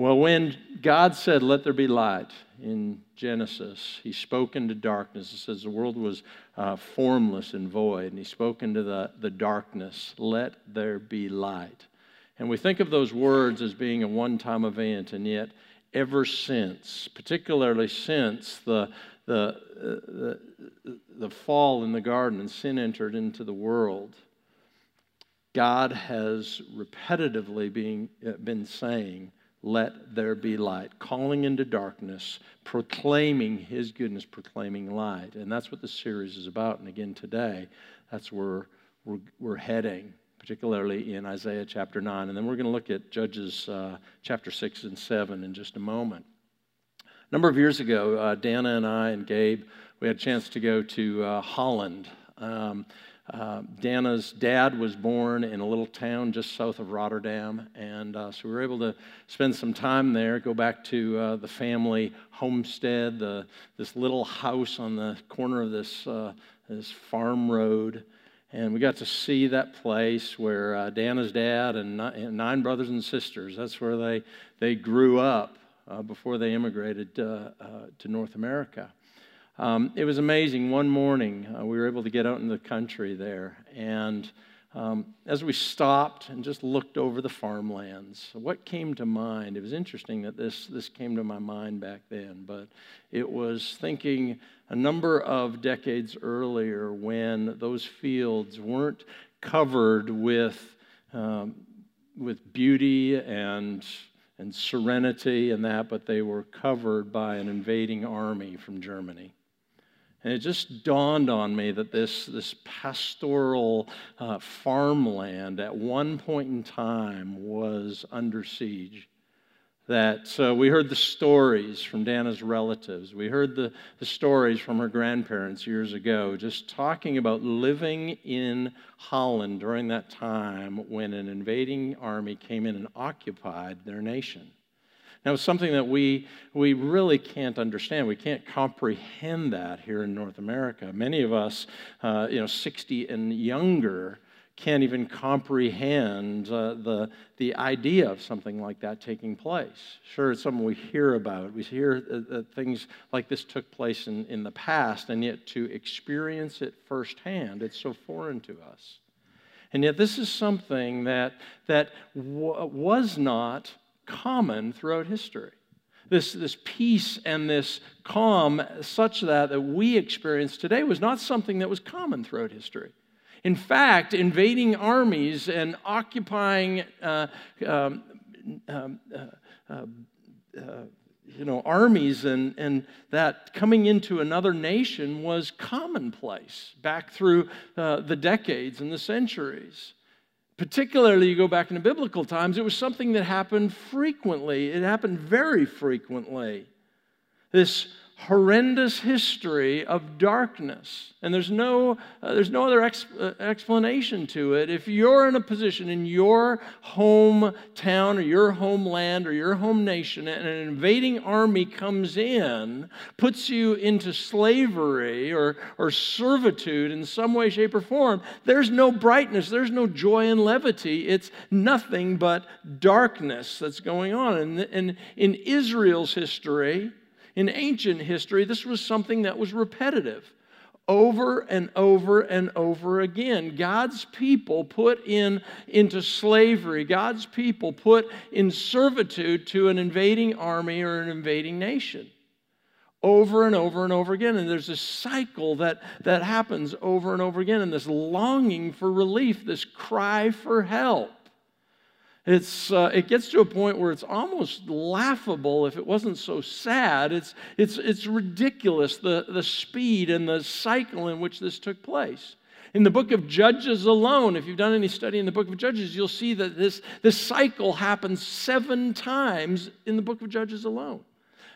Well, when God said, Let there be light in Genesis, He spoke into darkness. It says the world was uh, formless and void, and He spoke into the, the darkness, Let there be light. And we think of those words as being a one time event, and yet, ever since, particularly since the, the, uh, the, the fall in the garden and sin entered into the world, God has repetitively being, uh, been saying, Let there be light, calling into darkness, proclaiming His goodness, proclaiming light. And that's what the series is about. And again, today, that's where we're, we're heading, particularly in Isaiah chapter 9. And then we're going to look at Judges uh, chapter 6 and 7 in just a moment. A number of years ago, uh, Dana and I and Gabe, we had a chance to go to uh, Holland. Um, uh, Dana's dad was born in a little town just south of Rotterdam, and uh, so we were able to spend some time there, go back to uh, the family homestead, the, this little house on the corner of this, uh, this farm road. And we got to see that place where uh, Dana's dad and nine brothers and sisters, that's where they, they grew up uh, before they immigrated to North America. Um, it was amazing. One morning, uh, we were able to get out in the country there. And um, as we stopped and just looked over the farmlands, what came to mind? It was interesting that this, this came to my mind back then, but it was thinking a number of decades earlier when those fields weren't covered with, um, with beauty and and serenity and that, but they were covered by an invading army from Germany. And it just dawned on me that this, this pastoral uh, farmland at one point in time was under siege. That so we heard the stories from Dana's relatives. We heard the, the stories from her grandparents years ago, just talking about living in Holland during that time when an invading army came in and occupied their nation. Now, it's something that we, we really can't understand. We can't comprehend that here in North America. Many of us, uh, you know, 60 and younger, can't even comprehend uh, the, the idea of something like that taking place. Sure, it's something we hear about. We hear that things like this took place in, in the past, and yet to experience it firsthand, it's so foreign to us. And yet, this is something that, that w- was not common throughout history. This, this peace and this calm, such that, that we experience today, was not something that was common throughout history. In fact, invading armies and occupying uh, um, um, uh, uh, uh, you know, armies and, and that coming into another nation was commonplace back through uh, the decades and the centuries. Particularly, you go back into biblical times, it was something that happened frequently. It happened very frequently. This horrendous history of darkness. And there's no, uh, there's no other ex- uh, explanation to it. If you're in a position in your hometown or your homeland or your home nation and an invading army comes in, puts you into slavery or, or servitude in some way, shape, or form, there's no brightness, there's no joy and levity. It's nothing but darkness that's going on. And, and in Israel's history, in ancient history, this was something that was repetitive. Over and over and over again. God's people put in, into slavery, God's people put in servitude to an invading army or an invading nation over and over and over again. And there's this cycle that, that happens over and over again, and this longing for relief, this cry for help. It's, uh, it gets to a point where it's almost laughable if it wasn't so sad. It's, it's, it's ridiculous, the, the speed and the cycle in which this took place. In the book of Judges alone, if you've done any study in the book of Judges, you'll see that this, this cycle happens seven times in the book of Judges alone.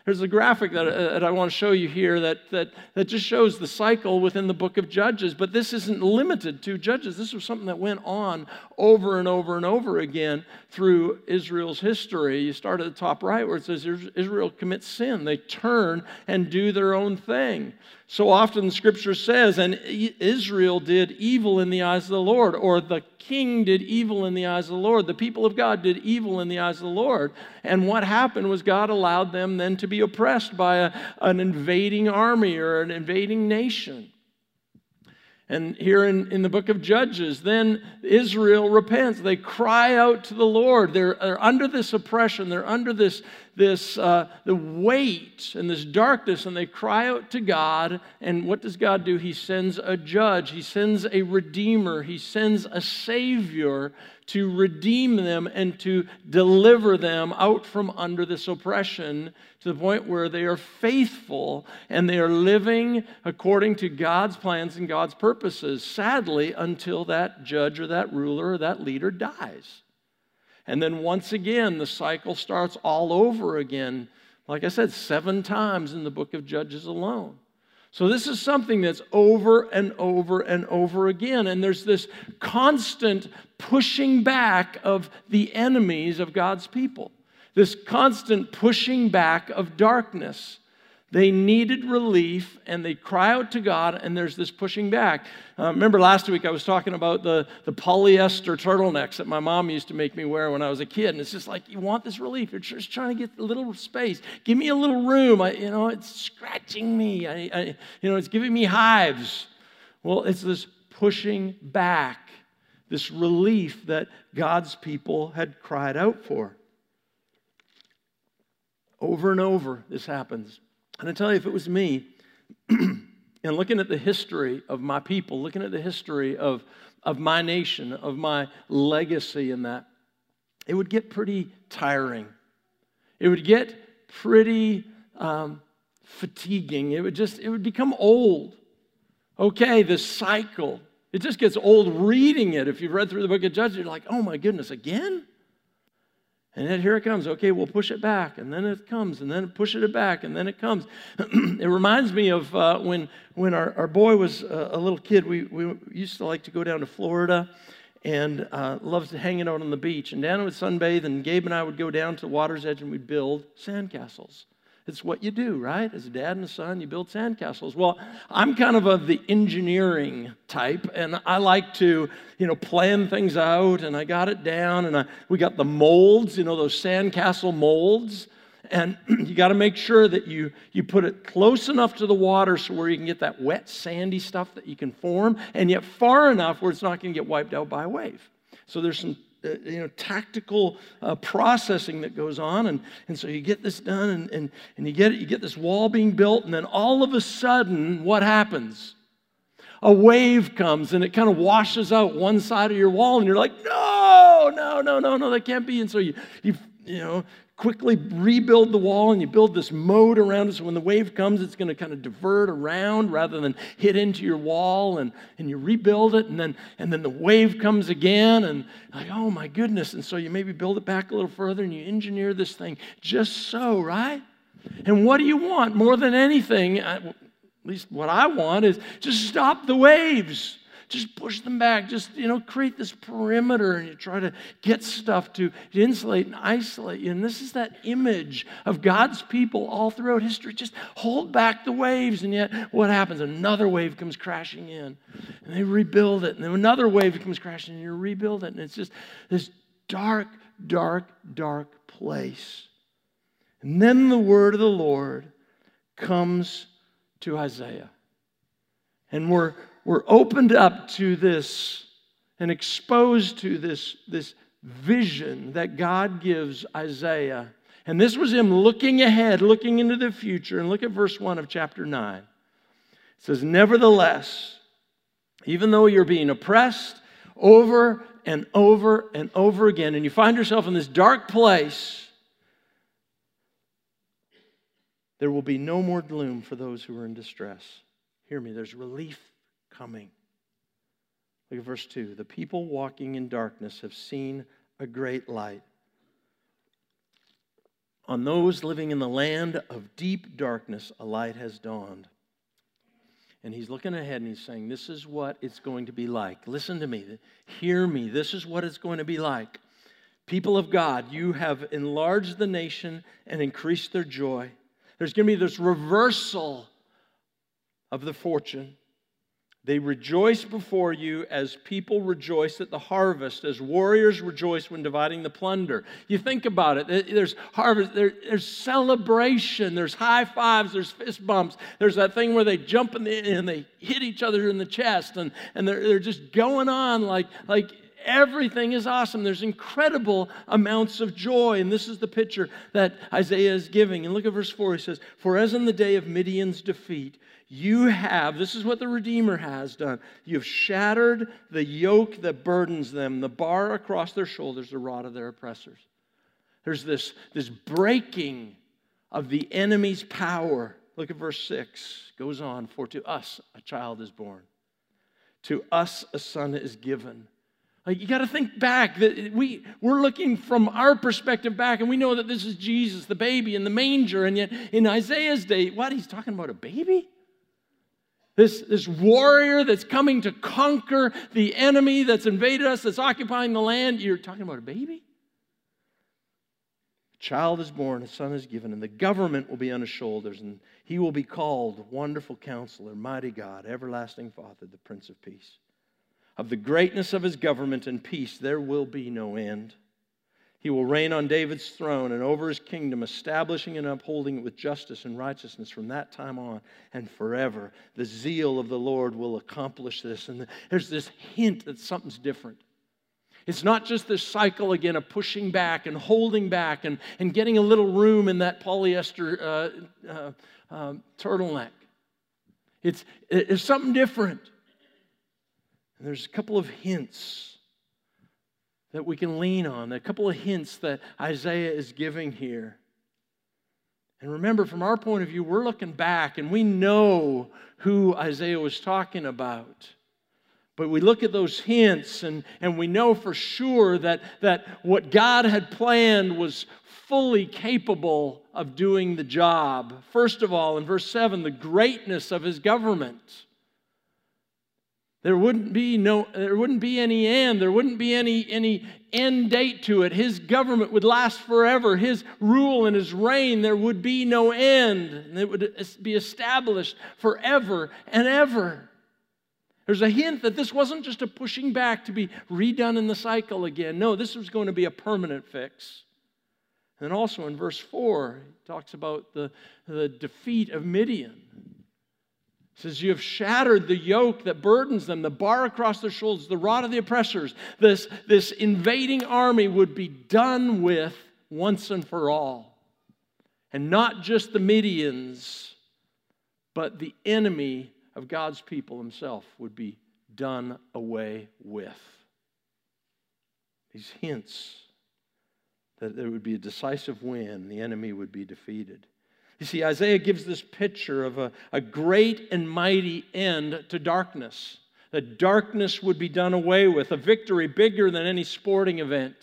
There's a graphic that, uh, that I want to show you here that, that, that just shows the cycle within the book of Judges. But this isn't limited to Judges. This was something that went on over and over and over again through Israel's history. You start at the top right where it says Israel commits sin. They turn and do their own thing. So often scripture says, and Israel did evil in the eyes of the Lord, or the king did evil in the eyes of the Lord. The people of God did evil in the eyes of the Lord. And what happened was God allowed them then to be oppressed by a, an invading army or an invading nation. And here in, in the book of Judges, then Israel repents. They cry out to the Lord. They're, they're under this oppression, they're under this, this uh, the weight and this darkness, and they cry out to God. And what does God do? He sends a judge, He sends a redeemer, He sends a savior to redeem them and to deliver them out from under this oppression to the point where they are faithful and they are living according to God's plans and God's purposes, sadly, until that judge or that ruler or that leader dies. And then once again, the cycle starts all over again. Like I said, seven times in the book of Judges alone. So, this is something that's over and over and over again. And there's this constant pushing back of the enemies of God's people, this constant pushing back of darkness. They needed relief and they cry out to God, and there's this pushing back. Uh, remember last week I was talking about the, the polyester turtlenecks that my mom used to make me wear when I was a kid. And it's just like, you want this relief. You're just trying to get a little space. Give me a little room. I, you know, it's scratching me. I, I, you know, it's giving me hives. Well, it's this pushing back, this relief that God's people had cried out for. Over and over, this happens. And I tell you, if it was me, and looking at the history of my people, looking at the history of, of my nation, of my legacy in that, it would get pretty tiring. It would get pretty um, fatiguing. It would just, it would become old. Okay, this cycle. It just gets old reading it. If you've read through the book of Judges, you're like, oh my goodness, again? And then here it comes. Okay, we'll push it back. And then it comes. And then push it back. And then it comes. it reminds me of uh, when, when our, our boy was uh, a little kid. We, we used to like to go down to Florida and uh, loved hanging out on the beach. And Dan would sunbathe, and Gabe and I would go down to the water's edge and we'd build sandcastles. It's what you do, right? As a dad and a son, you build sandcastles. Well, I'm kind of of the engineering type, and I like to, you know, plan things out, and I got it down, and I, we got the molds, you know, those sandcastle molds. And you got to make sure that you, you put it close enough to the water so where you can get that wet, sandy stuff that you can form, and yet far enough where it's not going to get wiped out by a wave. So there's some you know, tactical uh, processing that goes on. And, and so you get this done and, and, and you, get it, you get this wall being built, and then all of a sudden, what happens? A wave comes and it kind of washes out one side of your wall, and you're like, no, no, no, no, no, that can't be. And so you, you, you know, quickly rebuild the wall and you build this moat around it so when the wave comes it's going to kind of divert around rather than hit into your wall and, and you rebuild it and then and then the wave comes again and like oh my goodness. And so you maybe build it back a little further and you engineer this thing just so right? And what do you want? More than anything uh, at least what i want is just stop the waves just push them back. Just, you know, create this perimeter and you try to get stuff to, insulate and isolate you. And this is that image of God's people all throughout history. Just hold back the waves. And yet, what happens? Another wave comes crashing in and they rebuild it. And then another wave comes crashing and you rebuild it. And it's just this dark, dark, dark place. And then the word of the Lord comes to Isaiah. And we're we're opened up to this and exposed to this, this vision that God gives Isaiah. And this was him looking ahead, looking into the future. And look at verse 1 of chapter 9. It says, Nevertheless, even though you're being oppressed over and over and over again, and you find yourself in this dark place, there will be no more gloom for those who are in distress. Hear me, there's relief coming. Look at verse 2. The people walking in darkness have seen a great light. On those living in the land of deep darkness, a light has dawned. And he's looking ahead and he's saying, This is what it's going to be like. Listen to me. Hear me. This is what it's going to be like. People of God, you have enlarged the nation and increased their joy. There's going to be this reversal of the fortune. They rejoice before you as people rejoice at the harvest, as warriors rejoice when dividing the plunder. You think about it. There's harvest, there, there's celebration, there's high fives, there's fist bumps. There's that thing where they jump in the, and they hit each other in the chest, and, and they're, they're just going on like, like everything is awesome. There's incredible amounts of joy. And this is the picture that Isaiah is giving. And look at verse 4. He says, For as in the day of Midian's defeat, you have, this is what the Redeemer has done. You've shattered the yoke that burdens them, the bar across their shoulders, the rod of their oppressors. There's this, this breaking of the enemy's power. Look at verse 6. Goes on, for to us a child is born, to us a son is given. Like you got to think back that we we're looking from our perspective back, and we know that this is Jesus, the baby in the manger, and yet in Isaiah's day, what he's talking about a baby? This, this warrior that's coming to conquer the enemy that's invaded us, that's occupying the land. You're talking about a baby? A child is born, a son is given, and the government will be on his shoulders, and he will be called Wonderful Counselor, Mighty God, Everlasting Father, the Prince of Peace. Of the greatness of his government and peace, there will be no end. He will reign on David's throne and over his kingdom, establishing and upholding it with justice and righteousness from that time on and forever. The zeal of the Lord will accomplish this. And there's this hint that something's different. It's not just this cycle again of pushing back and holding back and, and getting a little room in that polyester uh, uh, uh, turtleneck. It's, it's something different. And there's a couple of hints that we can lean on, a couple of hints that Isaiah is giving here. And remember, from our point of view, we're looking back and we know who Isaiah was talking about. But we look at those hints and, and we know for sure that, that what God had planned was fully capable of doing the job. First of all, in verse 7, the greatness of his government. There wouldn't be no there wouldn't be any end. There wouldn't be any any end date to it. His government would last forever. His rule and his reign there would be no end. And it would be established forever and ever. There's a hint that this wasn't just a pushing back to be redone in the cycle again. No, this was going to be a permanent fix. And also in verse 4, he talks about the, the defeat of Midian says, You have shattered the yoke that burdens them, the bar across their shoulders, the rod of the oppressors. This, this invading army would be done with once and for all. And not just the Midians, but the enemy of God's people himself would be done away with. These hints that there would be a decisive win, the enemy would be defeated. You see, Isaiah gives this picture of a, a great and mighty end to darkness. That darkness would be done away with, a victory bigger than any sporting event,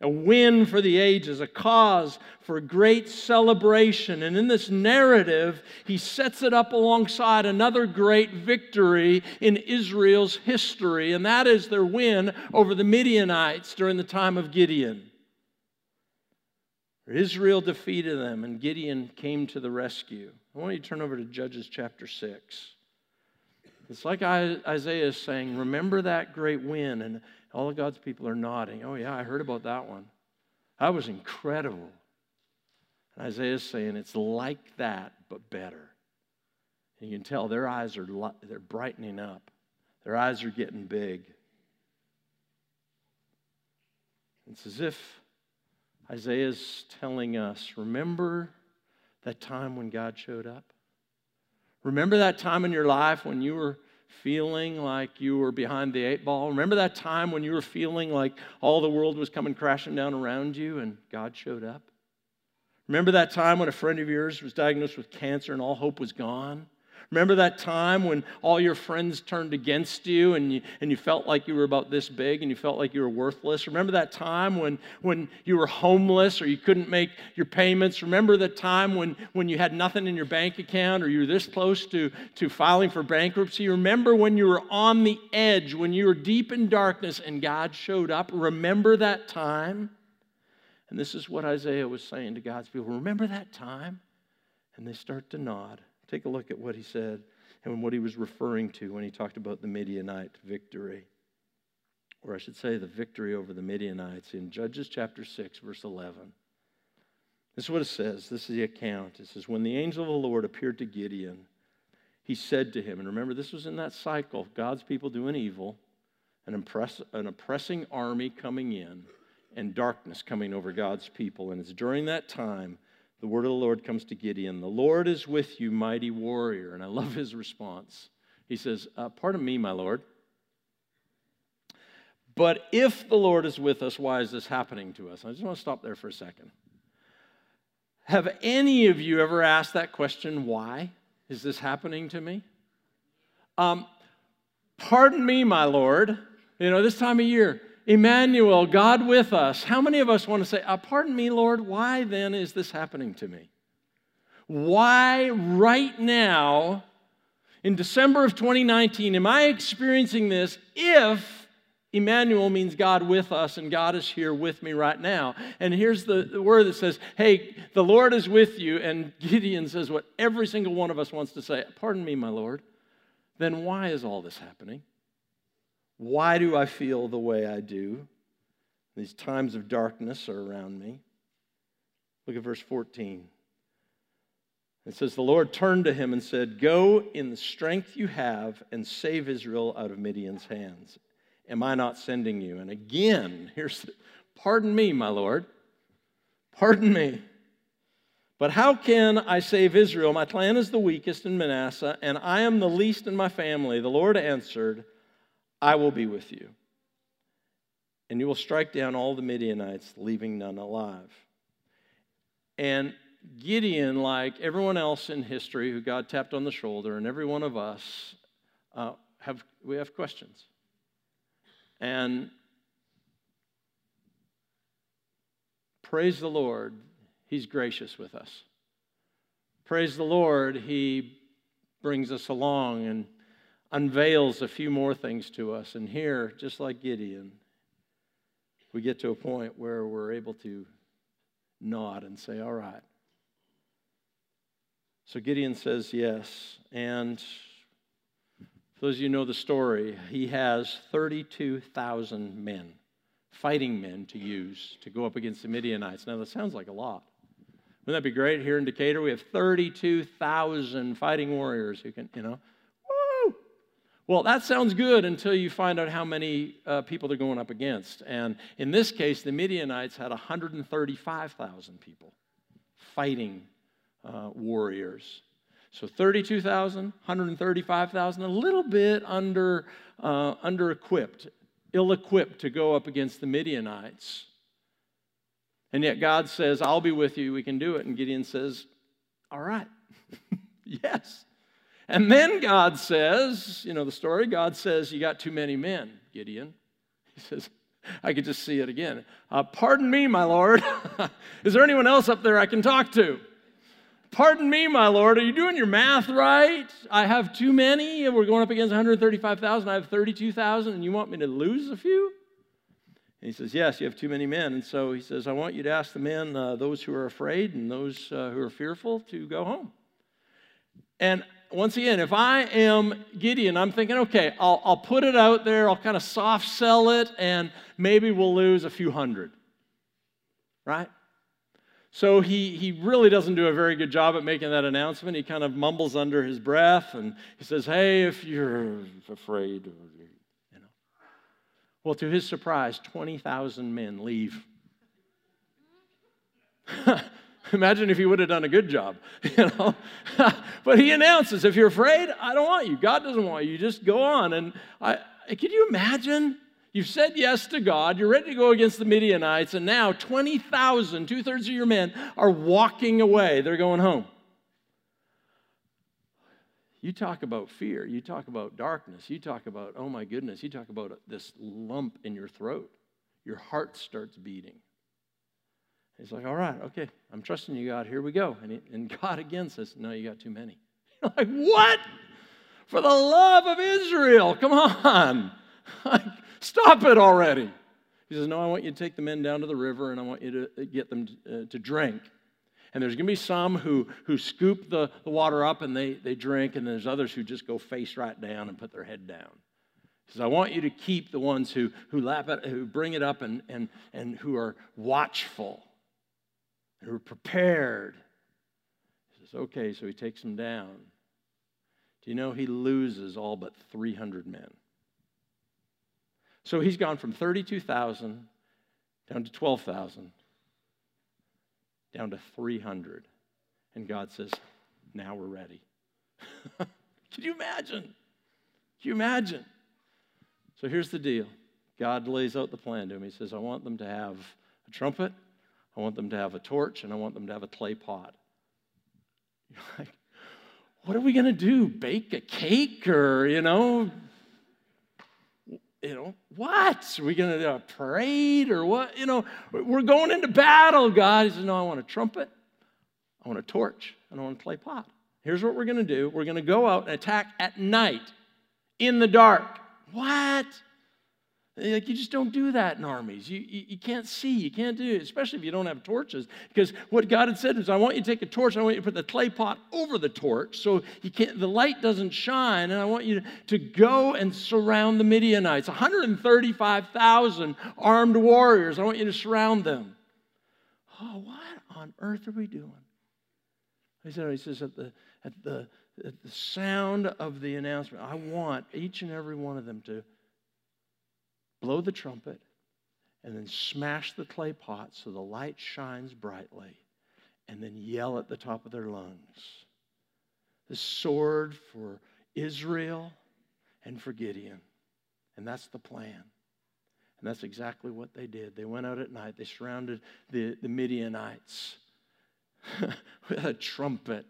a win for the ages, a cause for great celebration. And in this narrative, he sets it up alongside another great victory in Israel's history, and that is their win over the Midianites during the time of Gideon. Israel defeated them, and Gideon came to the rescue. I want you to turn over to Judges chapter 6. It's like Isaiah is saying, Remember that great win. And all of God's people are nodding. Oh, yeah, I heard about that one. That was incredible. And Isaiah is saying, It's like that, but better. And you can tell their eyes are they're brightening up, their eyes are getting big. It's as if Isaiah's telling us remember that time when God showed up? Remember that time in your life when you were feeling like you were behind the eight ball? Remember that time when you were feeling like all the world was coming crashing down around you and God showed up? Remember that time when a friend of yours was diagnosed with cancer and all hope was gone? Remember that time when all your friends turned against you and you, and you felt like you were about this big and you felt like you were worthless? Remember that time when, when you were homeless or you couldn't make your payments? Remember the time when, when you had nothing in your bank account or you were this close to, to filing for bankruptcy? Remember when you were on the edge, when you were deep in darkness and God showed up? Remember that time? And this is what Isaiah was saying to God's people. Remember that time? And they start to nod. Take a look at what he said and what he was referring to when he talked about the Midianite victory. Or I should say, the victory over the Midianites in Judges chapter 6, verse 11. This is what it says. This is the account. It says, When the angel of the Lord appeared to Gideon, he said to him, and remember, this was in that cycle God's people doing evil, an, impress, an oppressing army coming in, and darkness coming over God's people. And it's during that time the word of the Lord comes to Gideon The Lord is with you, mighty warrior. And I love his response. He says, uh, Pardon me, my Lord. But if the Lord is with us, why is this happening to us? I just want to stop there for a second. Have any of you ever asked that question, why is this happening to me? Um, pardon me, my Lord. You know, this time of year, Emmanuel, God with us. How many of us want to say, uh, Pardon me, Lord, why then is this happening to me? Why right now, in December of 2019, am I experiencing this if Emmanuel means God with us and God is here with me right now? And here's the, the word that says, Hey, the Lord is with you. And Gideon says what every single one of us wants to say Pardon me, my Lord. Then why is all this happening? Why do I feel the way I do? These times of darkness are around me. Look at verse 14. It says, The Lord turned to him and said, Go in the strength you have and save Israel out of Midian's hands. Am I not sending you? And again, here's, pardon me, my Lord. Pardon me. But how can I save Israel? My clan is the weakest in Manasseh, and I am the least in my family. The Lord answered, I will be with you. And you will strike down all the Midianites, leaving none alive. And Gideon, like everyone else in history who God tapped on the shoulder, and every one of us, uh, have, we have questions. And praise the Lord, He's gracious with us. Praise the Lord, He brings us along and unveils a few more things to us. And here, just like Gideon, we get to a point where we're able to nod and say, All right. So Gideon says yes. And for those of you who know the story, he has 32,000 men, fighting men to use to go up against the Midianites. Now, that sounds like a lot. Wouldn't that be great? Here in Decatur, we have 32,000 fighting warriors who can, you know, well, that sounds good until you find out how many uh, people they're going up against. And in this case, the Midianites had 135,000 people fighting uh, warriors. So 32,000, 135,000, a little bit under, uh, under equipped, ill equipped to go up against the Midianites. And yet God says, I'll be with you, we can do it. And Gideon says, All right, yes. And then God says, you know the story, God says, You got too many men, Gideon. He says, I could just see it again. Uh, Pardon me, my Lord. Is there anyone else up there I can talk to? Pardon me, my Lord. Are you doing your math right? I have too many. We're going up against 135,000. I have 32,000, and you want me to lose a few? And he says, Yes, you have too many men. And so he says, I want you to ask the men, uh, those who are afraid and those uh, who are fearful, to go home. And once again, if I am Gideon, I'm thinking, okay, I'll, I'll put it out there, I'll kind of soft sell it, and maybe we'll lose a few hundred. Right? So he, he really doesn't do a very good job at making that announcement. He kind of mumbles under his breath and he says, Hey, if you're afraid, you know. Well, to his surprise, 20,000 men leave. Imagine if he would have done a good job, you know. but he announces, if you're afraid, I don't want you. God doesn't want you. Just go on. And I, can you imagine? You've said yes to God. You're ready to go against the Midianites, and now 20,000, two thirds of your men, are walking away. They're going home. You talk about fear. You talk about darkness. You talk about, oh my goodness, you talk about this lump in your throat. Your heart starts beating. He's like, all right, okay, I'm trusting you, God. Here we go. And, he, and God again says, no, you got too many. Like, what? For the love of Israel, come on. Stop it already. He says, no, I want you to take the men down to the river and I want you to uh, get them to, uh, to drink. And there's going to be some who, who scoop the, the water up and they, they drink, and there's others who just go face right down and put their head down. He says, I want you to keep the ones who, who lap it, who bring it up and, and, and who are watchful, who are prepared. He says, okay, so he takes them down. Do you know he loses all but 300 men? So he's gone from 32,000 down to 12,000 down to 300. And God says, now we're ready. Can you imagine? Can you imagine? So here's the deal God lays out the plan to him. He says, I want them to have a trumpet, I want them to have a torch, and I want them to have a clay pot. You're like, what are we going to do? Bake a cake or, you know, you know, what? Are we going to do a parade or what? You know, we're going into battle, God. He says, No, I want a trumpet, I want a torch, and I want a clay pot. Here's what we're going to do we're going to go out and attack at night in the dark. What? Like you just don't do that in armies. You, you, you, can't see. You can't do it, especially if you don't have torches. Because what God had said is, I want you to take a torch. I want you to put the clay pot over the torch so you can't. The light doesn't shine. And I want you to, go and surround the Midianites. 135,000 armed warriors. I want you to surround them. Oh, what on earth are we doing? He said, he says at the at the at the sound of the announcement, I want each and every one of them to blow the trumpet, and then smash the clay pot so the light shines brightly, and then yell at the top of their lungs. The sword for Israel and for Gideon. And that's the plan. And that's exactly what they did. They went out at night, they surrounded the, the Midianites with a trumpet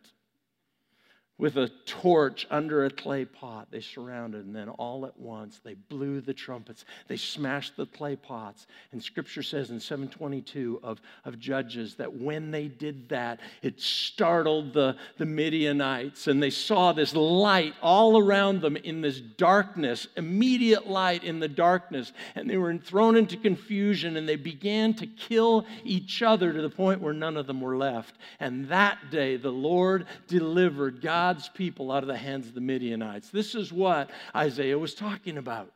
with a torch under a clay pot. They surrounded, and then all at once they blew the trumpets. They smashed the clay pots. And scripture says in 722 of, of Judges that when they did that, it startled the, the Midianites, and they saw this light all around them in this darkness, immediate light in the darkness. And they were thrown into confusion, and they began to kill each other to the point where none of them were left. And that day, the Lord delivered God God's people out of the hands of the Midianites. This is what Isaiah was talking about.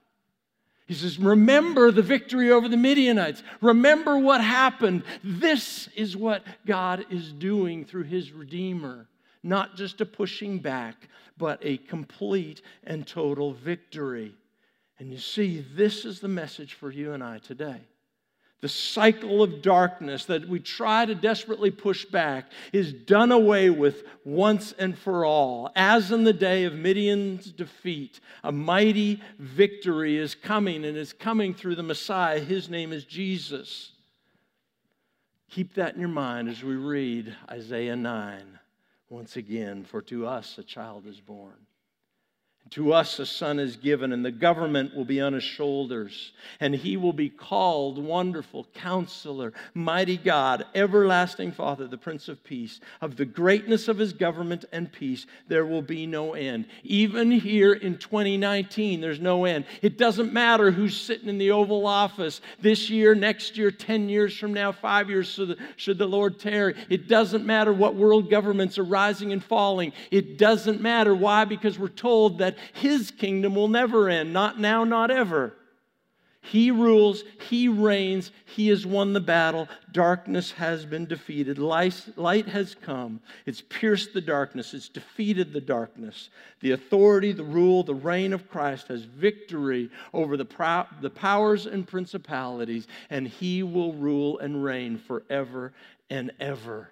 He says, Remember the victory over the Midianites. Remember what happened. This is what God is doing through his Redeemer. Not just a pushing back, but a complete and total victory. And you see, this is the message for you and I today. The cycle of darkness that we try to desperately push back is done away with once and for all. As in the day of Midian's defeat, a mighty victory is coming and is coming through the Messiah. His name is Jesus. Keep that in your mind as we read Isaiah 9 once again. For to us a child is born. To us a son is given, and the government will be on his shoulders. And he will be called Wonderful Counselor, Mighty God, Everlasting Father, the Prince of Peace. Of the greatness of his government and peace, there will be no end. Even here in 2019, there's no end. It doesn't matter who's sitting in the Oval Office this year, next year, 10 years from now, five years, should the Lord tarry. It doesn't matter what world governments are rising and falling. It doesn't matter. Why? Because we're told that his kingdom will never end, not now, not ever. He rules, He reigns, He has won the battle. Darkness has been defeated. Light, light, has come. It's pierced the darkness, it's defeated the darkness. The authority, the rule, the reign of Christ has victory over the, the powers and principalities, and He will rule and reign forever and ever.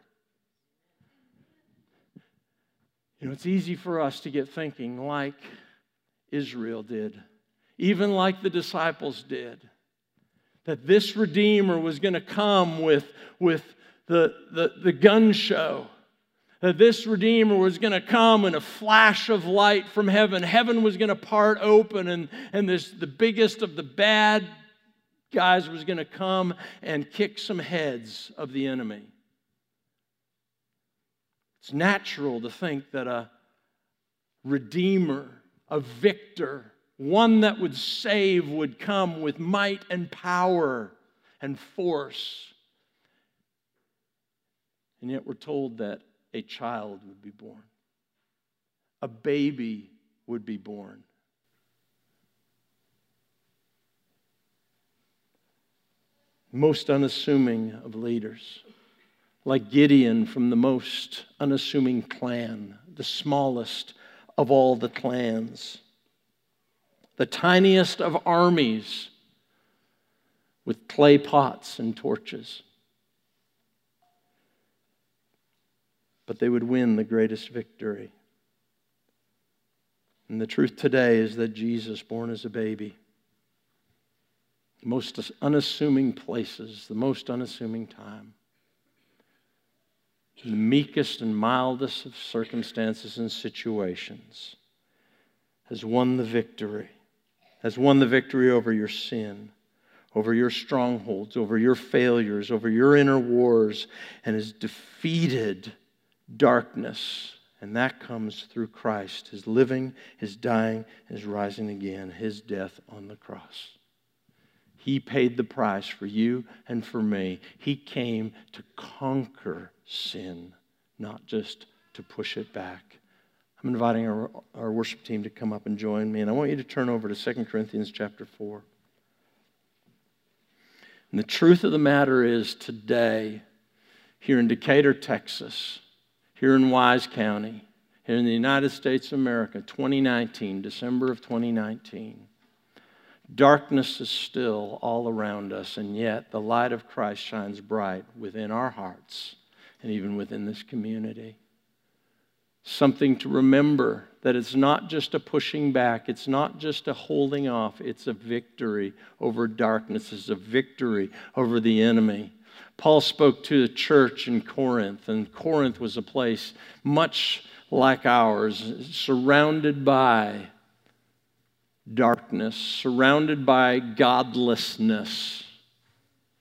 You know, it's easy for us to get thinking like Israel did, even like the disciples did, that this Redeemer was going to come with, with the, the, the gun show that this Redeemer was going to come in a flash of light from heaven. Heaven was going to part open, and, and this, the biggest of the bad guys was going to come and kick some heads of the enemy. It's natural to think that a Redeemer, a victor, one that would save would come with might and power and force. And yet we're told that a child would be born, a baby would be born. Most unassuming of leaders, like Gideon from the most unassuming clan, the smallest of all the clans the tiniest of armies with clay pots and torches. But they would win the greatest victory. And the truth today is that Jesus, born as a baby, most unassuming places, the most unassuming time, in the meekest and mildest of circumstances and situations, has won the victory has won the victory over your sin, over your strongholds, over your failures, over your inner wars, and has defeated darkness. And that comes through Christ, his living, his dying, his rising again, his death on the cross. He paid the price for you and for me. He came to conquer sin, not just to push it back. I'm inviting our, our worship team to come up and join me. And I want you to turn over to 2 Corinthians chapter 4. And the truth of the matter is today, here in Decatur, Texas, here in Wise County, here in the United States of America, 2019, December of 2019, darkness is still all around us, and yet the light of Christ shines bright within our hearts and even within this community something to remember that it's not just a pushing back, it's not just a holding off, it's a victory over darkness, it's a victory over the enemy. Paul spoke to the church in Corinth, and Corinth was a place much like ours, surrounded by darkness, surrounded by godlessness.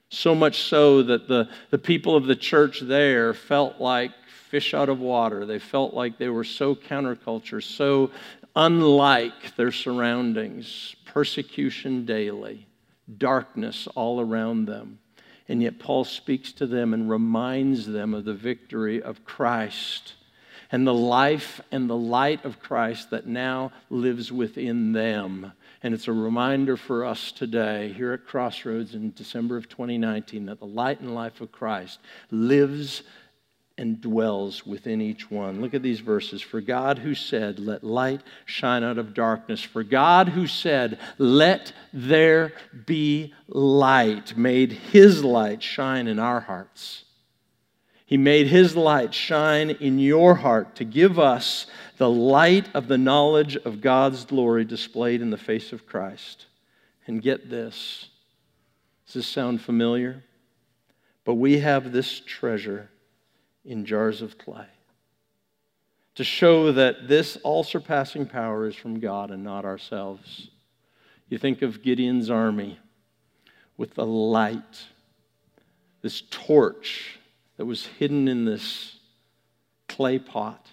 So much so that the, the people of the church there felt like fish out of water. They felt like they were so counterculture, so unlike their surroundings, persecution daily, darkness all around them. And yet, Paul speaks to them and reminds them of the victory of Christ and the life and the light of Christ that now lives within them. And it's a reminder for us today here at Crossroads in December of 2019 that the light and life of Christ lives and dwells within each one. Look at these verses. For God who said, Let light shine out of darkness. For God who said, Let there be light, made his light shine in our hearts. He made his light shine in your heart to give us the light of the knowledge of God's glory displayed in the face of Christ. And get this. Does this sound familiar? But we have this treasure in jars of clay to show that this all surpassing power is from God and not ourselves. You think of Gideon's army with the light, this torch that was hidden in this clay pot.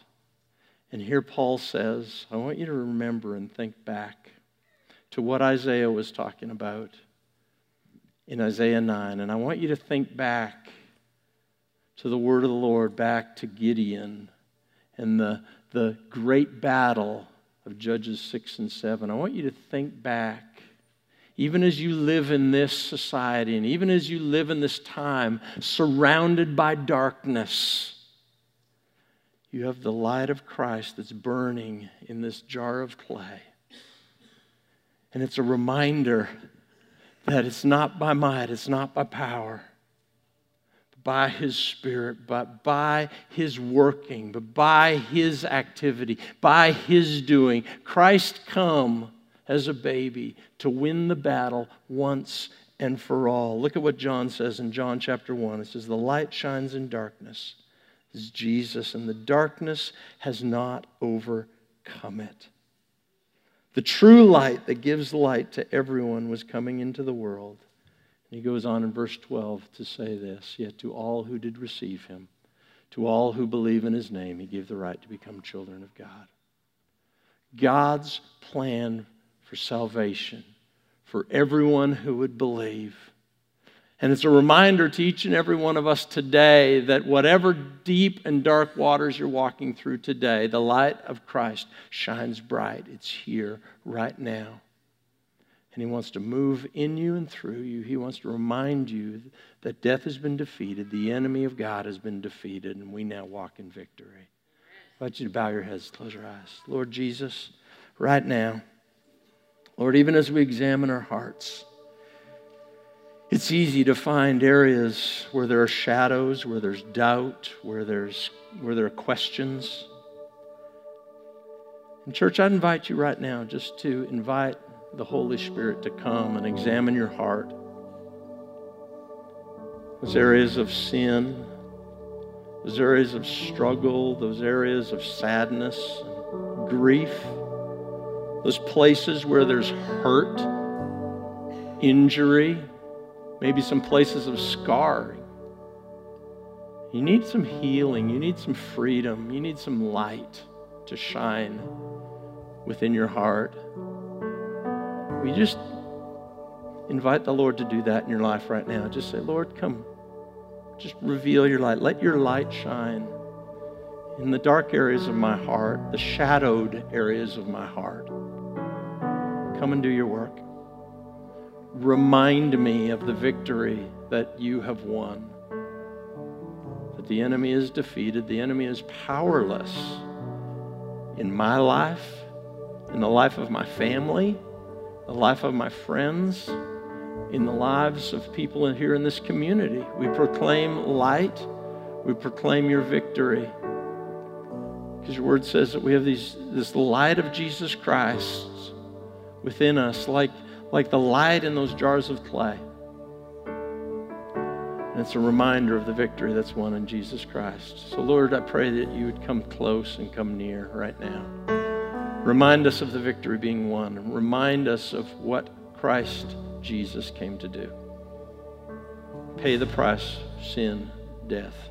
And here Paul says, I want you to remember and think back to what Isaiah was talking about in Isaiah 9. And I want you to think back to the word of the Lord, back to Gideon and the, the great battle of Judges 6 and 7. I want you to think back, even as you live in this society and even as you live in this time surrounded by darkness. You have the light of Christ that's burning in this jar of clay. And it's a reminder that it's not by might, it's not by power, but by His Spirit, but by His working, but by His activity, by His doing. Christ come as a baby to win the battle once and for all. Look at what John says in John chapter 1. It says, The light shines in darkness. is Jesus, and the darkness has not overcome it. The true light that gives light to everyone was coming into the world. And he goes on in verse 12 to say this Yet to all who did receive him, to all who believe in his name, he gave the right to become children of God. God's plan for salvation for everyone who would believe. And it's a reminder to each and every one of us today that whatever deep and dark waters you're walking through today, the light of Christ shines bright. It's here right now. And He wants to move in you and through you. He wants to remind you that death has been defeated, the enemy of God has been defeated, and we now walk in victory. I want you to bow your heads, close your eyes. Lord Jesus, right now, Lord, even as we examine our hearts, it's easy to find areas where there are shadows, where there's doubt, where, there's, where there are questions. And, church, I'd invite you right now just to invite the Holy Spirit to come and examine your heart. Those areas of sin, those areas of struggle, those areas of sadness, grief those places where there's hurt, injury, maybe some places of scarring. You need some healing. You need some freedom. You need some light to shine within your heart. We just invite the Lord to do that in your life right now. Just say, Lord, come. Just reveal your light. Let your light shine in the dark areas of my heart, the shadowed areas of my heart. Come and do your work. Remind me of the victory that you have won. That the enemy is defeated, the enemy is powerless in my life, in the life of my family, the life of my friends, in the lives of people here in this community. We proclaim light, we proclaim your victory. Because your word says that we have these, this light of Jesus Christ within us, like, like the light in those jars of clay. And it's a reminder of the victory that's won in Jesus Christ. So, Lord, I pray that you would come close and come near right now. Remind us of the victory being won. Remind us of what Christ Jesus came to do. Pay the price, sin, death